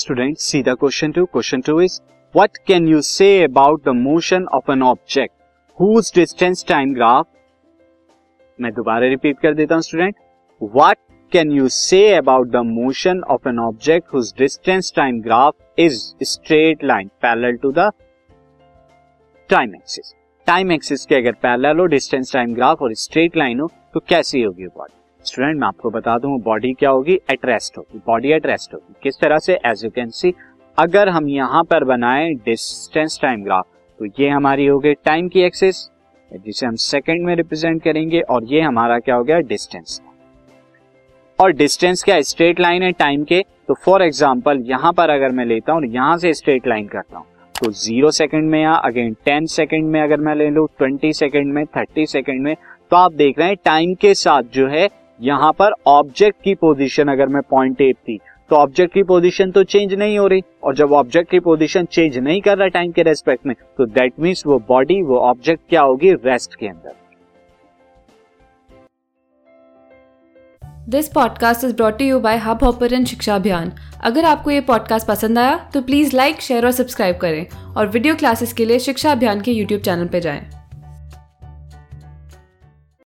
Student सीधा question two question two is what can you say about the motion of an object whose distance time graph मैं दोबारा repeat कर देता हूँ student what can you say about the motion of an object whose distance time graph is straight line parallel to the time axis time axis के अगर parallel हो distance time graph और straight line हो तो कैसी होगी body student मैं आपको बता दूँ बॉडी क्या होगी? एट रेस्ट होगी। बॉडी एट रेस्ट होगी। किस तरह से? एज यू कैन सी अगर हम यहाँ पर बनाए डिस्टेंस टाइम ग्राफ तो ये हमारी हो गई टाइम की एक्सिस जिसे हम सेकंड में रिप्रेजेंट करेंगे, और ये हमारा क्या हो गया? डिस्टेंस और डिस्टेंस क्या? स्ट्रेट लाइन है टाइम के। तो फॉर एग्ज़ाम्पल यहाँ पर अगर मैं लेता हूँ, यहाँ से स्ट्रेट लाइन करता हूँ। तो ज़ीरो सेकंड में या अगेन टेन सेकंड में अगर मैं ले लू ट्वेंटी सेकंड में थर्टी सेकंड में तो आप देख रहे हैं टाइम के साथ जो है यहाँ पर ऑब्जेक्ट की पोजीशन अगर मैं पॉइंट एट थी तो ऑब्जेक्ट की पोजीशन तो चेंज नहीं हो रही। और जब ऑब्जेक्ट की पोजीशन चेंज नहीं कर रहा टाइम के रेस्पेक्ट में तो दैट मीन्स वो बॉडी वो ऑब्जेक्ट क्या होगी? रेस्ट के अंदर। This podcast is brought you by Hubhopper Shiksha Abhiyan अगर आपको ये पॉडकास्ट पसंद आया तो प्लीज़ लाइक शेयर और सब्सक्राइब करें। और वीडियो क्लासेस के लिए शिक्षा अभियान के यूट्यूब चैनल पर जाएँ।